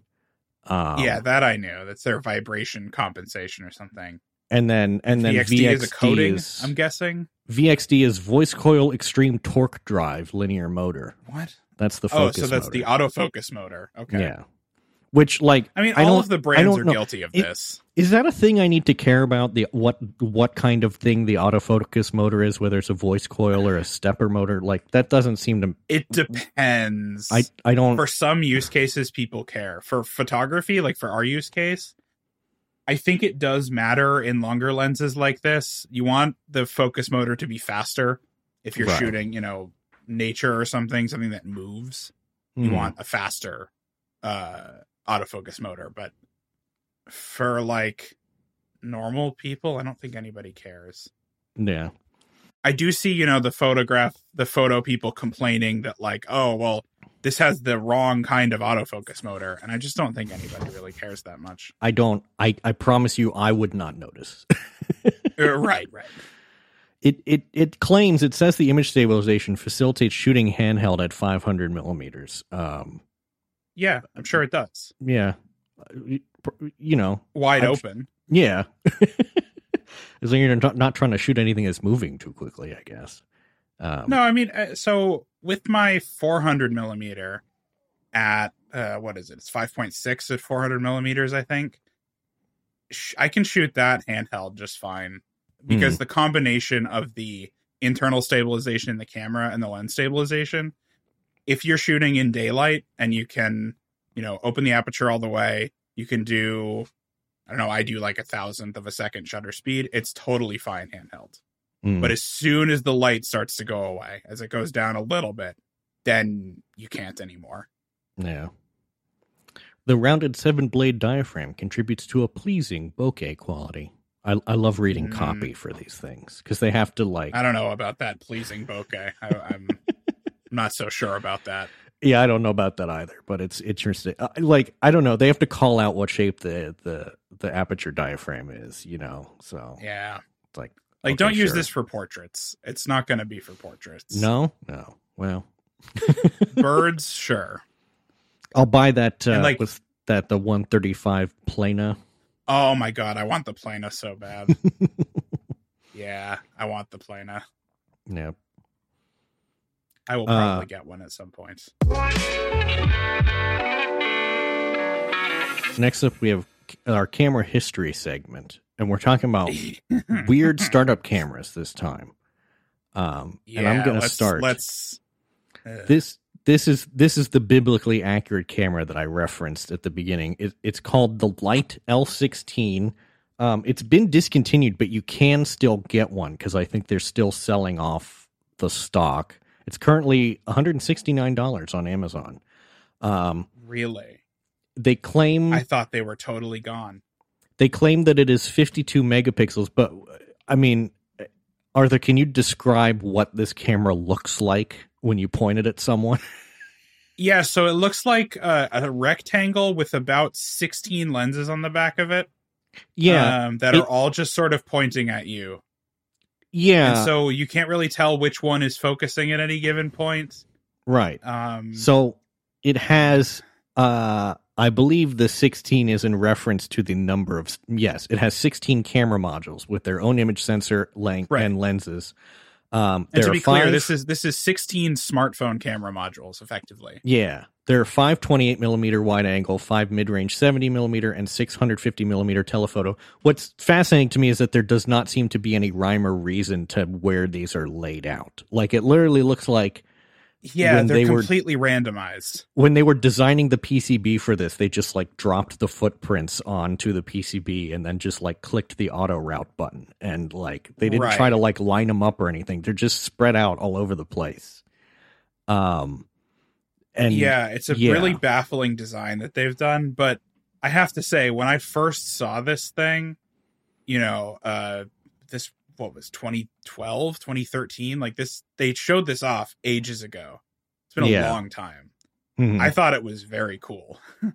Um, yeah, that I knew. That's their vibration compensation or something. and then and then VXD, is a coding. is- I'm guessing. VXD is voice coil extreme torque drive linear motor. What? That's the focus. Oh, so that's motor. the autofocus motor. Okay. yeah. Which like I mean, I all of the brands are know. guilty of It- this. is that a thing I need to care about? The what what kind of thing the autofocus motor is, whether it's a voice coil or a stepper motor? Like that doesn't seem to. It depends. I I don't. for some use cases people care for photography like for our use case i think it does matter in longer lenses like this you want the focus motor to be faster if you're Right. shooting you know nature or something something that moves you Hmm. want a faster uh autofocus motor but for like normal people i don't think anybody cares Yeah. I do see, you know, the photograph, the photo people complaining that, like, oh, well, this has the wrong kind of autofocus motor. And I just don't think anybody really cares that much. I don't. I I promise you, I would not notice. Uh, right, right. It it it claims it says the image stabilization facilitates shooting handheld at 500 millimeters. Um. Yeah, I'm sure it does. Yeah. You know. Wide I'm- open. Yeah. as long as you're not, not trying to shoot anything that's moving too quickly, I guess. Um, No, I mean, uh, so with my 400 millimeter at, uh, what is it? It's 5.6 at 400 millimeters, I think. I can shoot that handheld just fine because the combination of the internal stabilization in the camera and the lens stabilization, if you're shooting in daylight and you can you know, open the aperture all the way. You can do, I don't know, I do like a thousandth of a second shutter speed. It's totally fine handheld. Mm. But as soon as the light starts to go away, as it goes down a little bit, then you can't anymore. Yeah. The rounded seven blade diaphragm contributes to a pleasing bokeh quality. I, I love reading Mm. copy for these things because they have to like. I don't know about that pleasing bokeh. I, I'm not so sure about that. Yeah, I don't know about that either, but it's interesting. Uh, like I don't know, they have to call out what shape the the the aperture diaphragm is, you know. So Yeah. it's like Like, okay, don't use sure. this for portraits. It's not going to be for portraits. No, no. Well, Birds, sure. I'll buy that. Uh, like- with that the one thirty five Plena. Oh my god, I want the plena so bad. yeah, I want the plena. Yeah. I will Uh, probably get one at some point. Next up, we have our camera history segment, and we're talking about weird startup cameras this time. Um, and I'm going to start. Let's. uh, this this is this is the biblically accurate camera that I referenced at the beginning. It, it's called the Light L16. Um, it's been discontinued, but you can still get one because I think they're still selling off the stock. It's currently $169 on Amazon. Um, really, they claim I thought they were totally gone. they claim that it is 52 megapixels, but I mean, Arthur, can you describe what this camera looks like when you point it at someone? Yeah, so it looks like a, a rectangle with about 16 lenses on the back of it. yeah, um, that it- are all just sort of pointing at you. Yeah, and so you can't really tell which one is focusing at any given point. right. Um, So it has, uh, I believe the 16 is in reference to the number of, yes, it has 16 camera modules with their own image sensor length Right. and lenses. Um, and to be clear, this is this is 16 smartphone camera modules, effectively. Yeah, there are five 28 millimeter wide angle, five mid range 70 millimeter, and 650 millimeter telephoto. What's fascinating to me is that there does not seem to be any rhyme or reason to where these are laid out. Like it literally looks like Yeah, When they're they were- completely randomized. when they were designing the PCB for this, they just like dropped the footprints onto the PCB and then just like clicked the auto route button and like they didn't Right. try to like line them up or anything. They're just spread out all over the place. Um, and yeah, it's a yeah. really baffling design that they've done. But I have to say, when I first saw this thing, you know, uh, this what was 2012, 2013, like this, they showed this off ages ago. It's been a Yeah. long time. Mhm. I thought it was very cool.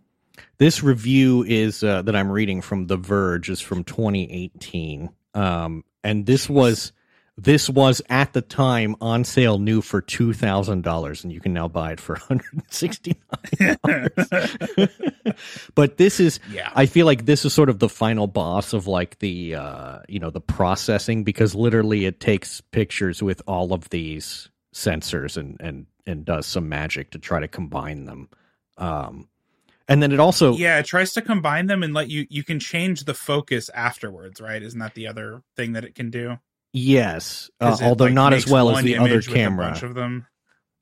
This review is uh, that I'm reading from The Verge is from 2018, um, and this was this was at the time on sale new for two thousand dollars, and you can now buy it for 169 dollars. but this is yeah. I feel like this is sort of the final boss of like the uh, you know the processing because literally it takes pictures with all of these sensors and and and does some magic to try to combine them. Um, and then it also yeah, it tries to combine them and let you you can change the focus afterwards, right? Isn't that the other thing that it can do? Yes, uh, it, although like, not as well as the other image with a camera, of them.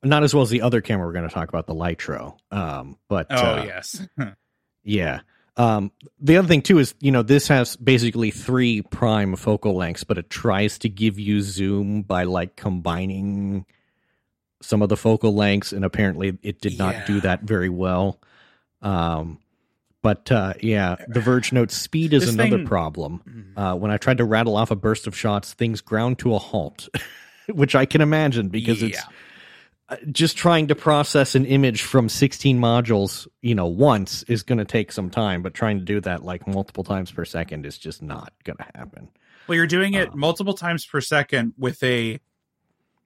not as well as the other camera we're going to talk about the Lytro. Um, but Oh uh, yes, Yeah. Um, the other thing too is, you know, this has basically three prime focal lengths, but it tries to give you zoom by like combining some of the focal lengths, and apparently it did not do that very well. Um, but uh, yeah, the Verge notes speed is This another thing- problem. Mhm. Uh, when I tried to rattle off a burst of shots, things ground to a halt, which I can imagine because it's Yeah. uh, just trying to process an image from 16 modules, you know, once is going to take some time, but trying to do that like multiple times per second is just not going to happen. Well, you're doing it Uh, multiple times per second with a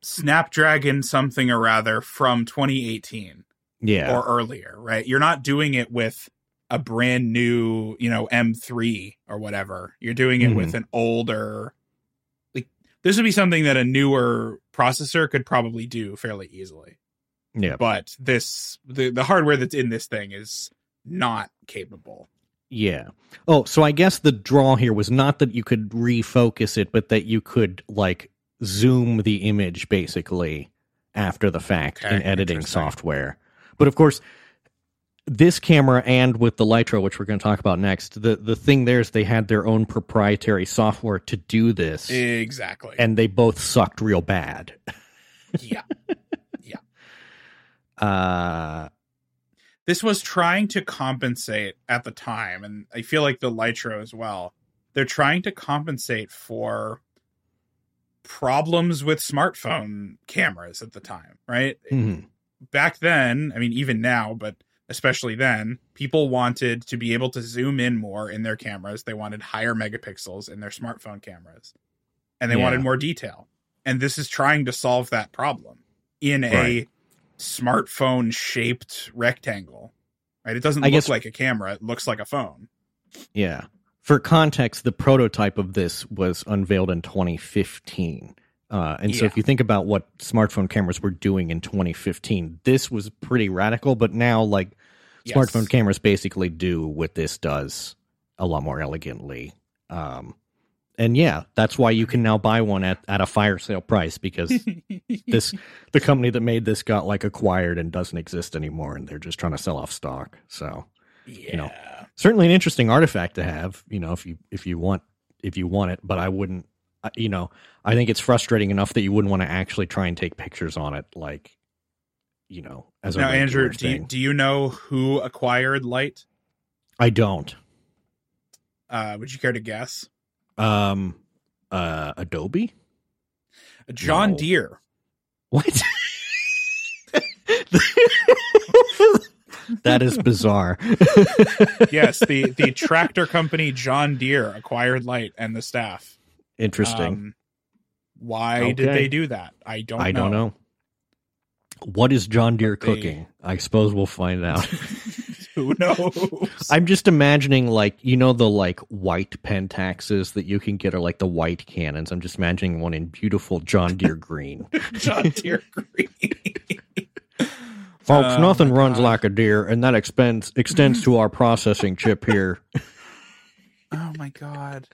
Snapdragon something or rather from 2018 Yeah. or earlier, right? You're not doing it with a brand new, you know, M3 or whatever. You're doing it Mhm. with an older like this would be something that a newer processor could probably do fairly easily. yeah. But this the the hardware that's in this thing is not capable. Yeah. Oh, so I guess the draw here was not that you could refocus it, but that you could like zoom the image basically after the fact Okay, in editing software. But of course, this camera and with the Lytro, which we're going to talk about next, the the thing there is they had their own proprietary software to do this, Exactly. and they both sucked real bad. yeah. Yeah. Uh, This was trying to compensate at the time, and I feel like the Lytro as well. They're trying to compensate for problems with smartphone cameras at the time, right? mhm. back then, I mean, even now, but especially then, people wanted to be able to zoom in more in their cameras. They wanted higher megapixels in their smartphone cameras, and they Yeah. wanted more detail. And this is trying to solve that problem in a smartphone shaped rectangle. Right? It doesn't I look guess- like a camera; it looks like a phone. Yeah. For context, the prototype of this was unveiled in 2015. Uh, and so if you think about what smartphone cameras were doing in 2015, this was pretty radical, but now like Yes. smartphone cameras basically do what this does a lot more elegantly. Um, and yeah, that's why you can now buy one at, at a fire sale price because this the company that made this got like acquired and doesn't exist anymore and they're just trying to sell off stock. So yeah. know, certainly an interesting artifact to have you know if you if you want if you want it but i wouldn't you know i think it's frustrating enough that you wouldn't want to actually try and take pictures on it like you know as a now, Andrew, do you, do you know who acquired Light? i don't Uh, would you care to guess? um uh adobe John No. Deere. what that is bizarre yes, the the tractor company John Deere acquired Light and the staff. interesting Um, why did they do that? I don't. i know. don't know what is john deere they- cooking i suppose we'll find out Who knows? I'm just imagining like you know the like white pentaxes that you can get are like the white Canons. I'm just imagining one in beautiful John Deere green. John Deere green. Folks, Oh, nothing runs God. like a deer, and that extends extends to our processing chip here. oh my god!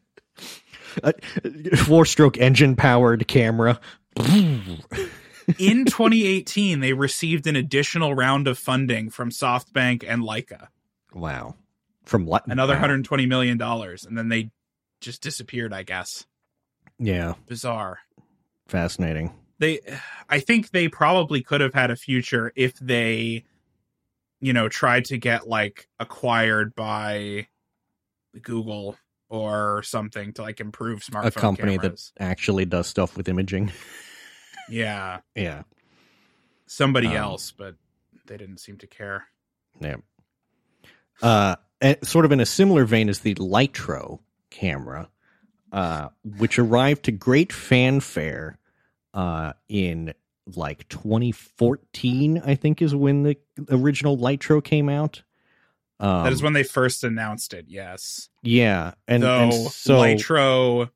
Four stroke engine powered camera. In 2018, they received an additional round of funding from SoftBank and Leica, wow. From what? another wow. 120 million dollars, and then they just disappeared. I guess Yeah, bizarre. fascinating. they i think they probably could have had a future if they you know tried to get like acquired by google or something to like improve smartphone A company cameras. that actually does stuff with imaging. yeah Yeah, somebody Um, else but they didn't seem to care yeah. Uh, sort of in a similar vein as the Lytro camera, uh, which arrived to great fanfare uh, in like 2014, I think is when the original Lytro came out. Um, that is when they first announced it yes yeah, and, though and so Lytro,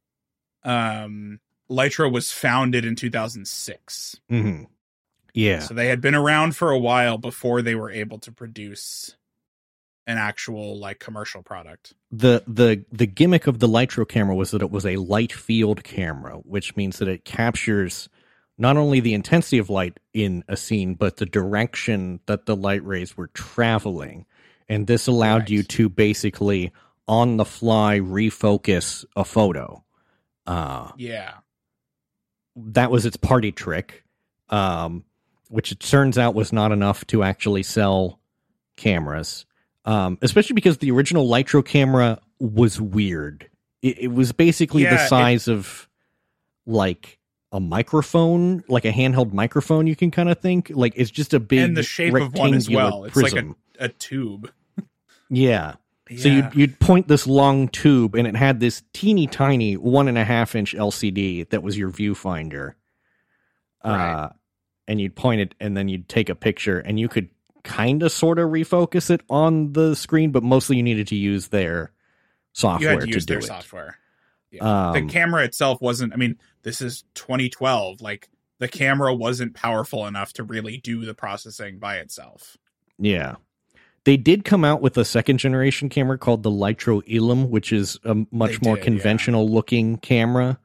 um Lytro was founded in 2006 mhm. yeah, So they had been around for a while before they were able to produce an actual like commercial product. the the the gimmick of the Lytro camera was that it was a light field camera, which means that it captures not only the intensity of light in a scene, but the direction that the light rays were traveling. And this allowed Right. you to basically on the fly refocus a photo. Uh, Yeah. That was its party trick, um, which it turns out was not enough to actually sell cameras. Um, especially because the original Lytro camera was weird. It, it was basically Yeah, the it- size of like a microphone, like a handheld microphone. You can kind of think like it's just a big And the shape of one as well. It's like a- A tube. yeah. So you'd you'd point this long tube, and it had this teeny tiny one and a half inch LCD that was your viewfinder. Right. Uh, and you'd point it, and then you'd take a picture, and you could kind of sort of refocus it on the screen, but mostly you needed to use their software you had to use do their it. software. Yeah. Um, the camera itself wasn't I mean, this is 2012. Like the camera wasn't powerful enough to really do the processing by itself. Yeah. They did come out with a second generation camera called the Lytro Illum, which is a much They more did, yeah. conventional looking camera.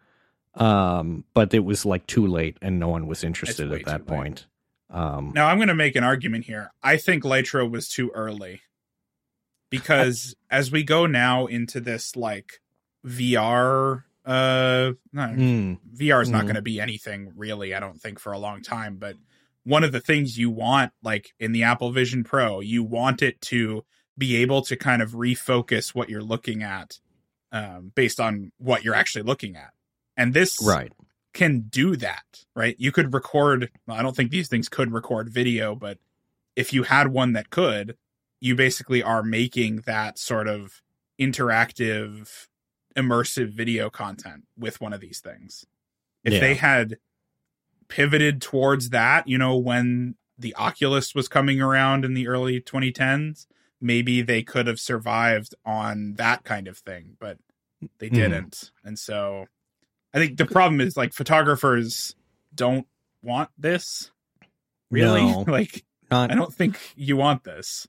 Um, but it was like too late and no one was interested at that late. point. Um, Now I'm going to make an argument here. I think Lytro was too early because as we go now into this like VR uh no, Mm, VR is not Mhm. going to be anything really, I don't think, for a long time. But one of the things you want, like in the Apple Vision Pro, you want it to be able to kind of refocus what you're looking at um, based on what you're actually looking at. And this right. can do that, right? You could record, well, I don't think these things could record video, but if you had one that could, you basically are making that sort of interactive, immersive video content with one of these things. If Yeah. they had pivoted towards that, you know, when the Oculus was coming around in the early 2010s, maybe they could have survived on that kind of thing, but they Mhm. didn't. And so I think the problem is like photographers don't want this. Really? No, like not- I don't think you want this.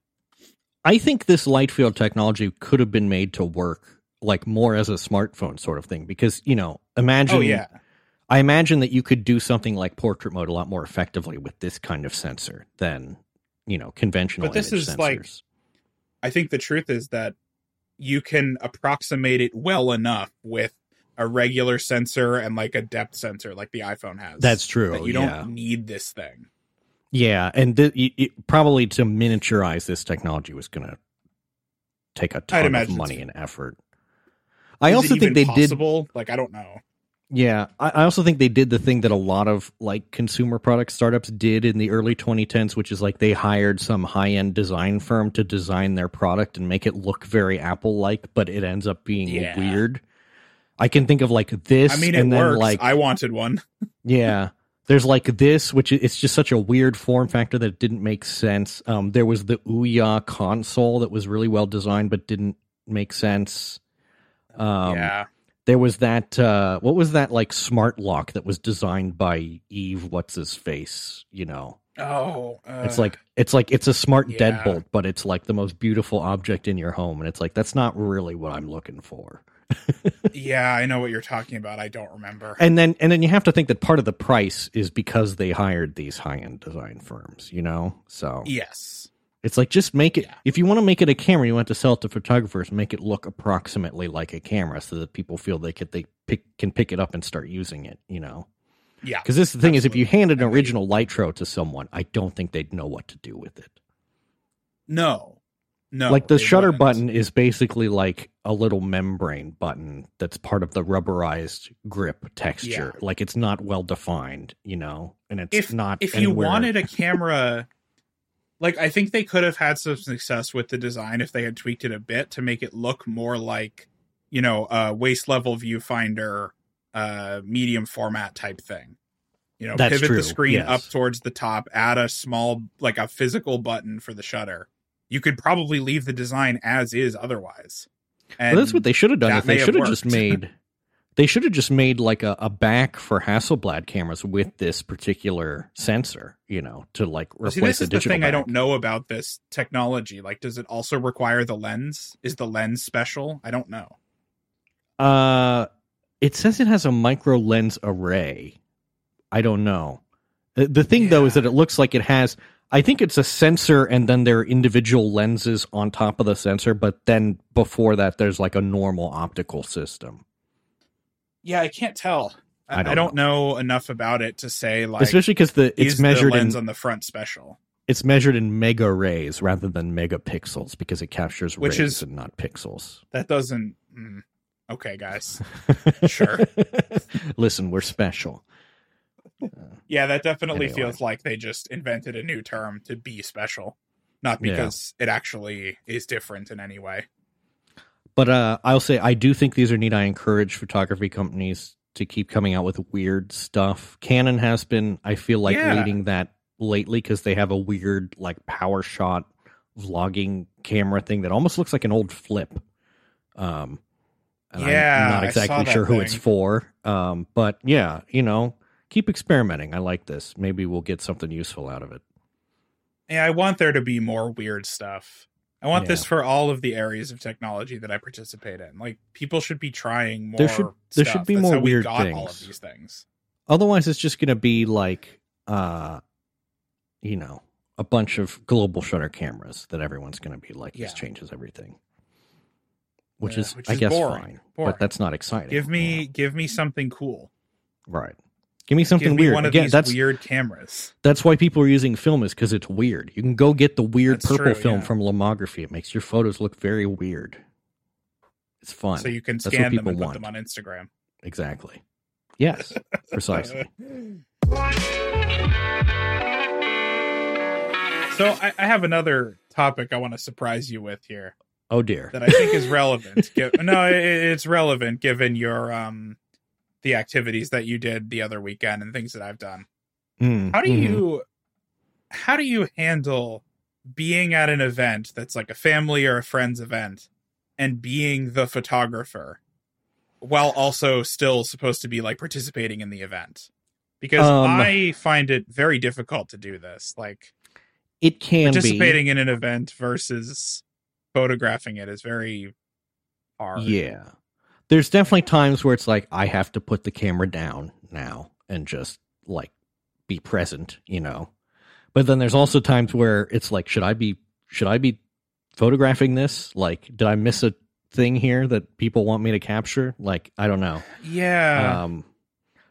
I think this light field technology could have been made to work like more as a smartphone sort of thing because you know imagine Oh yeah. I imagine that you could do something like portrait mode a lot more effectively with this kind of sensor than you know conventional But this is like- I think the truth is that you can approximate it well enough with a regular sensor and like a depth sensor like the iPhone has. That's true. that you yeah. don't need this thing. Yeah, and th- y- probably to miniaturize this technology was going to take a ton of money and effort. I Is also think they even did? Like I don't know. Yeah, I, I also think they did the thing that a lot of like consumer product startups did in the early 2010s, which is like they hired some high end design firm to design their product and make it look very Apple like, but it ends up being Yeah. weird. I can think of like this, I mean, it and then works. like I wanted one. yeah. There's like this, which it's just such a weird form factor that it didn't make sense. Um, there was the Ouya console that was really well designed but didn't make sense. Um, yeah. There was that uh what was that like smart lock that was designed by Yves what's his face, you know. Oh, uh, It's like it's like it's a smart yeah. deadbolt, but it's like the most beautiful object in your home and it's like that's not really what I'm looking for. yeah, I know what you're talking about. I don't remember. And then and then you have to think that part of the price is because they hired these high-end design firms, you know? So yes. It's like just make it Yeah. if you want to make it a camera, you want to sell it to photographers, make it look approximately like a camera so that people feel they could they pick can pick it up and start using it, you know. Yeah. Because this the thing is, if you Absolutely. handed an original Lytro to someone, I don't think they'd know what to do with it. No. No. like the shutter wouldn't. button is basically like a little membrane button that's part of the rubberized grip texture. Like it's not well defined, you know, and it's If not. if you wanted a camera like I think they could have had some success with the design if they had tweaked it a bit to make it look more like, you know, a waist level viewfinder uh medium format type thing. You know, That's pivot true, the screen yes. up towards the top, add a small like a physical button for the shutter. You could probably leave the design as is otherwise. Well, that's what they should have done. Is they should have just made. They should have just made like a, a back for Hasselblad cameras with this particular sensor, you know, to like replace See, this the is the thing I don't know about this technology. Like, does it also require the lens? Is the lens special? I don't know. Uh, it says it has a micro lens array. I don't know. The, the thing though is that it looks like it has. I think it's a sensor, and then there are individual lenses on top of the sensor. But then before that, there's like a normal optical system. Yeah, I can't tell. I, I don't I don't know. enough about it to say like Especially because the it's measured the lens in on the front special. it's measured in mega rays rather than megapixels because it captures Which rays is- and not pixels. That doesn't. mm, okay, guys. Sure. Listen, we're special. Yeah, that definitely Anyway. feels like they just invented a new term to be special, not Yeah. because it actually is different in any way. But uh, I'll say I do think these are neat. I encourage photography companies to keep coming out with weird stuff. Canon has been, I feel like, Yeah. leading that lately because they have a weird like power shot vlogging camera thing that almost looks like an old flip. Um, and Yeah, I'm not exactly sure who it's for. Um, but yeah, you know, keep experimenting. I like this. Maybe we'll get something useful out of it. Yeah, I want there to be more weird stuff. I want Yeah. this for all of the areas of technology that I participate in. Like people should be trying more. There should- there should be That's more how we weird got all of things. these things. Otherwise, it's just going to be like, uh, you know, a bunch of global shutter cameras that everyone's going to be like, this changes everything. Which Yeah, is, which I is guess, boring. fine. Boring. But that's not exciting. Give me Yeah. give me something cool. right. Give me something Give me weird. one of Again, these that's weird cameras. that's why people are using film is because it's weird. You can go get the weird That's purple true, film yeah. from Lomography. It makes your photos look very weird. It's fun. So you can That's what scan them and put them on Instagram. exactly. Yes, precisely. So I, I have another topic I want to surprise you with here Oh dear. that I think is relevant. No, it, it's relevant given your um the activities that you did the other weekend and things that I've done. Mm, How do mhm. you how do you handle being at an event that's like a family or a friend's event and being the photographer while also still supposed to be like participating in the event? Because Um, I find it very difficult to do this. Like It can be. participating in an event versus photographing it is very hard. Yeah. There's definitely times where it's like I have to put the camera down now and just like be present, you know. But then there's also times where it's like should I be should I be photographing this? Like did I miss a thing here that people want me to capture? Like I don't know. Yeah. Um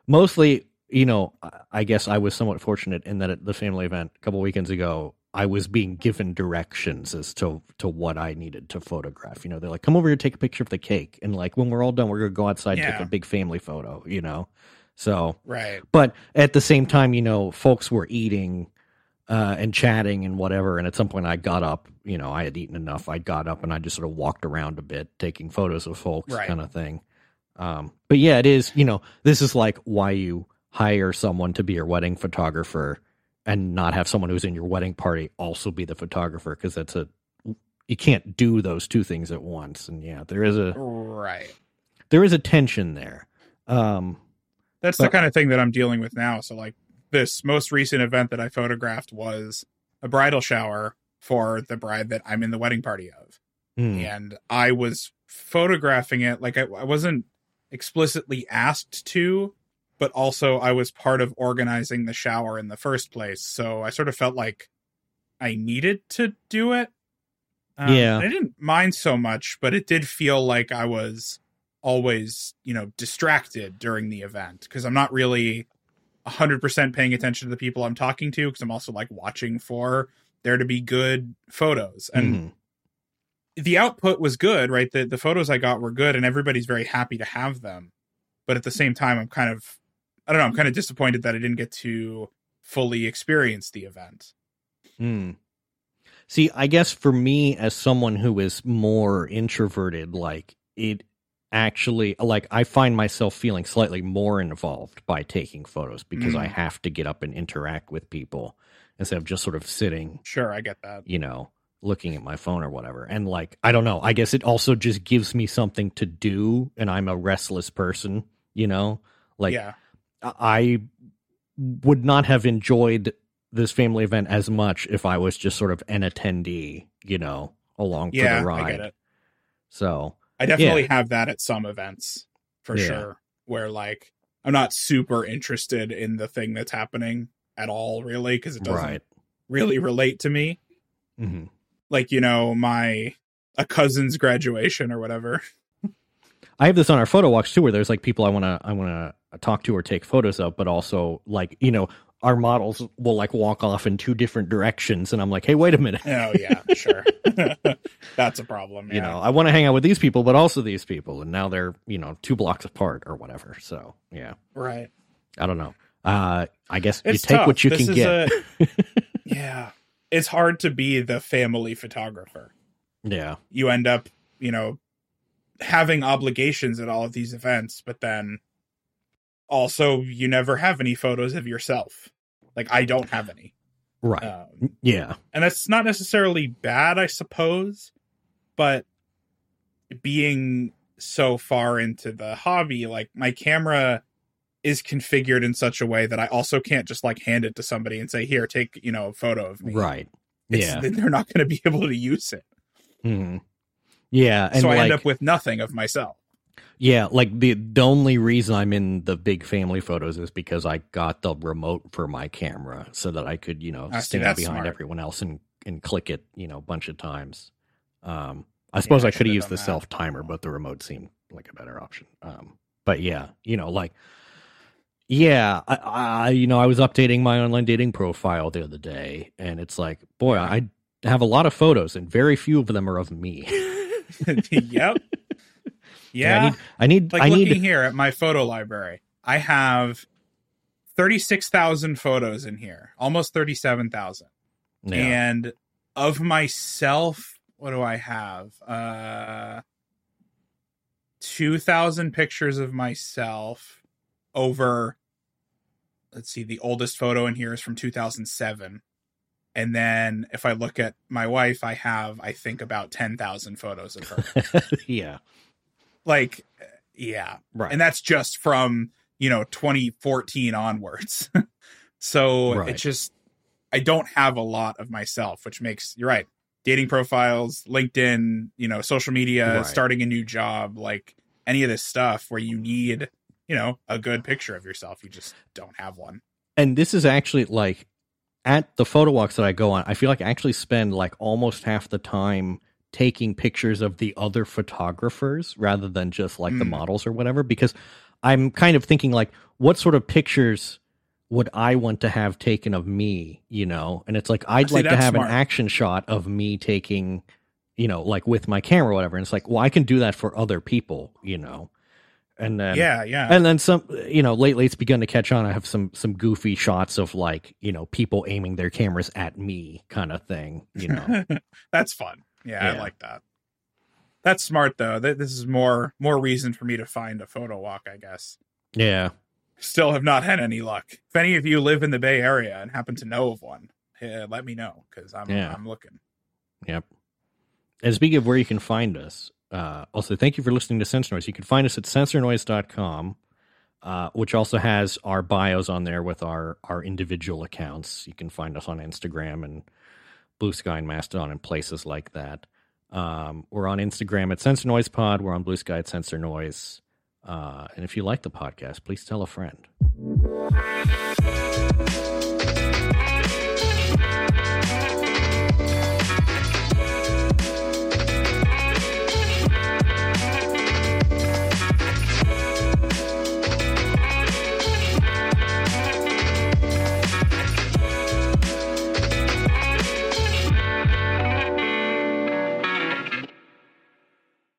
mostly, you know, I- guess I was somewhat fortunate in that at the family event a couple weekends ago I was being given directions as to to what I needed to photograph. You know, they're like, "Come over here, take a picture of the cake," and like when we're all done, we're gonna go outside, and take a big family photo. You know, so right. but at the same time, you know, folks were eating uh, and chatting and whatever. And at some point, I got up. You know, I had eaten enough. I got up and I just sort of walked around a bit, taking photos of folks, Right. kind of thing. Um, but yeah, it is. You know, this is like why you hire someone to be your wedding photographer and not have someone who's in your wedding party also be the photographer because that's a you can't do those two things at once. And yeah, there is a Right. there is a tension there. Um, That's the kind of thing that I'm dealing with now. So like this most recent event that I photographed was a bridal shower for the bride that I'm in the wedding party of. hmm. And I was photographing it like I, I wasn't explicitly asked to, but also I was part of organizing the shower in the first place. So I sort of felt like I needed to do it. Um, Yeah. I didn't mind so much, but it did feel like I was always, you know, distracted during the event because I'm not really 100% paying attention to the people I'm talking to because I'm also like watching for there to be good photos. And Mhm. the output was good, right? The the photos I got were good and everybody's very happy to have them. But at the same time I'm kind of I don't know, I'm kind of disappointed that I didn't get to fully experience the event. Hmm. See, I guess for me, as someone who is more introverted, like it actually, like I find myself feeling slightly more involved by taking photos because I Mm. have to get up and interact with people instead of just sort of sitting, Sure, I get that. you know, looking at my phone or whatever. And like, I don't know, I guess it also just gives me something to do, and I'm a restless person, you know, like yeah. I would not have enjoyed this family event as much if I was just sort of an attendee, you know, along Yeah, for the I ride. get it. So, I definitely have that at some events for Yeah. sure where like I'm not super interested in the thing that's happening at all really because it doesn't right. really relate to me. hmm Like, you know, my a cousin's graduation or whatever. I have this on our photo walks too, where there's like people I want to I want to talk to or take photos of, but also like you know our models will like walk off in two different directions, and I'm like, hey, wait a minute, Oh yeah, sure. That's a problem. you know, I want to hang out with these people, but also these people, and now they're you know two blocks apart or whatever. So yeah, right. I don't know. Uh, I guess It's you take tough. what you This can get. a- yeah. It's hard to be the family photographer. yeah. You end up, you know, having obligations at all of these events, but then also you never have any photos of yourself. Like I don't have any. Right. Um, yeah. and that's not necessarily bad, I suppose, but being so far into the hobby, like my camera is configured in such a way that I also can't just like hand it to somebody and say, "Here, take you know a photo of me." Right. It's- Yeah. they're not going to be able to use it, Mhm. Yeah. And so I like, end up with nothing of myself. Yeah, like the the only reason I'm in the big family photos is because I got the remote for my camera so that I could, you know, I stand behind smart. everyone else and and click it, you know, a bunch of times. Um, I suppose I I could have used the self timer, but the remote seemed like a better option. Um, but yeah, you know, like yeah, I, I you know I was updating my online dating profile the other day, and it's like, boy, I have a lot of photos, and very few of them are of me. yep. Yeah. I need, I need, like I looking need. here at my photo library, I have thirty-six thousand photos in here, almost thirty-seven thousand. Yeah. And of myself, what do I have? Uh, two thousand pictures of myself over. Let's see, the oldest photo in here is from two thousand seven. And then if I look at my wife, I have, I think, about 10,000 photos of her. yeah, like, yeah, right. and that's just from you know 2014 onwards so Right. it's just i don't have a lot of myself which makes you're right dating profiles linkedin you know social media Right. starting a new job like any of this stuff where you need you know a good picture of yourself you just don't have one and this is actually like at the photo walks that I go on, I feel like I actually spend like almost half the time taking pictures of the other photographers rather than just like the Mm. models or whatever because I'm kind of thinking like what sort of pictures would I want to have taken of me, you know? And it's like I'd See, like to have smart. an action shot of me taking, you know, like with my camera or whatever. And it's like, well, I can do that for other people, you know. And then yeah yeah. and then some you know lately it's begun to catch on. I have some some goofy shots of like you know people aiming their cameras at me kind of thing you know. That's fun. Yeah, i like that. That's smart though. This is more more reason for me to find a photo walk i guess. Yeah. Still have not had any luck. If any of you live in the Bay Area and happen to know of one, let me know because I'm Yeah. I'm looking. yep. And speaking of where you can find us uh also thank you for listening to sense noise. You can find us at sensornoise.com uh, which also has our bios on there with our our individual accounts. You can find us on instagram and blue sky and mastodon and places like that. Um, we're on instagram at sensor noise pod. We're on blue sky at sensor noise. Uh, and if you like the podcast please tell a friend